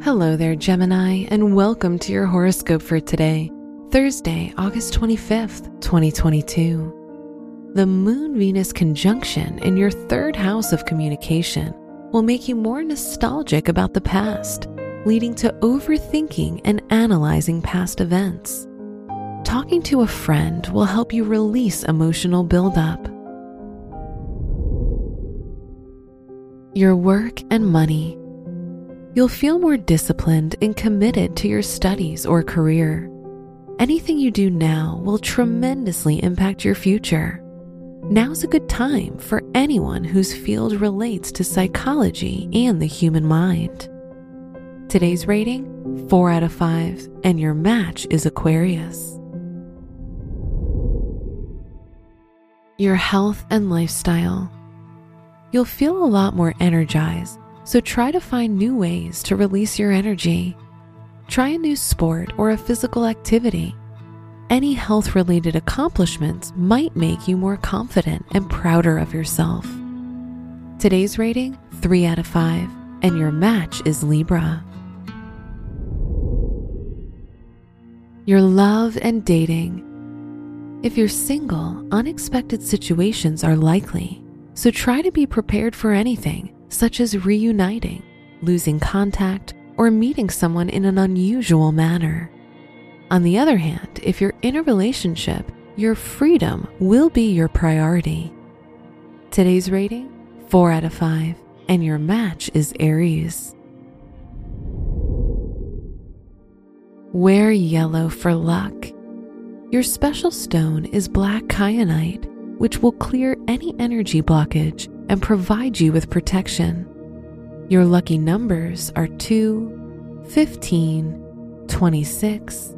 Hello there, Gemini, and welcome to your horoscope for today, Thursday, August 25th, 2022. The Moon Venus conjunction in your third house of communication will make you more nostalgic about the past, leading to overthinking and analyzing past events. Talking to a friend will help you release emotional buildup. Your work and money you'll feel more disciplined and committed to your studies or career. Anything you do now will tremendously impact your future. Now's a good time for anyone whose field relates to psychology and the human mind. Today's rating 4 out of 5, and your match is Aquarius. Your health and lifestyle. You'll feel a lot more energized so try to find new ways to release your energy. Try a new sport or a physical activity. Any health related accomplishments might make you more confident and prouder of yourself. Today's rating 3 out of 5, and your match is Libra. Your love and dating. If you're single, unexpected situations are likely, so try to be prepared for anything such as reuniting, losing contact, or meeting someone in an unusual manner. On the other hand, if you're in a relationship, your freedom will be your priority. Today's rating 4 out of 5, and your match is Aries. Wear yellow for luck. Your special stone is black kyanite, which will clear any energy blockage and provide you with protection. Your lucky numbers are 2, 15, 26,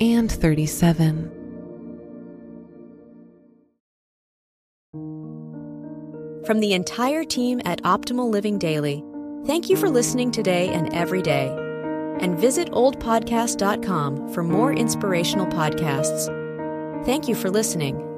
and 37. From the entire team at Optimal Living Daily, thank you for listening today and every day. And visit oldpodcast.com for more inspirational podcasts. Thank you for listening.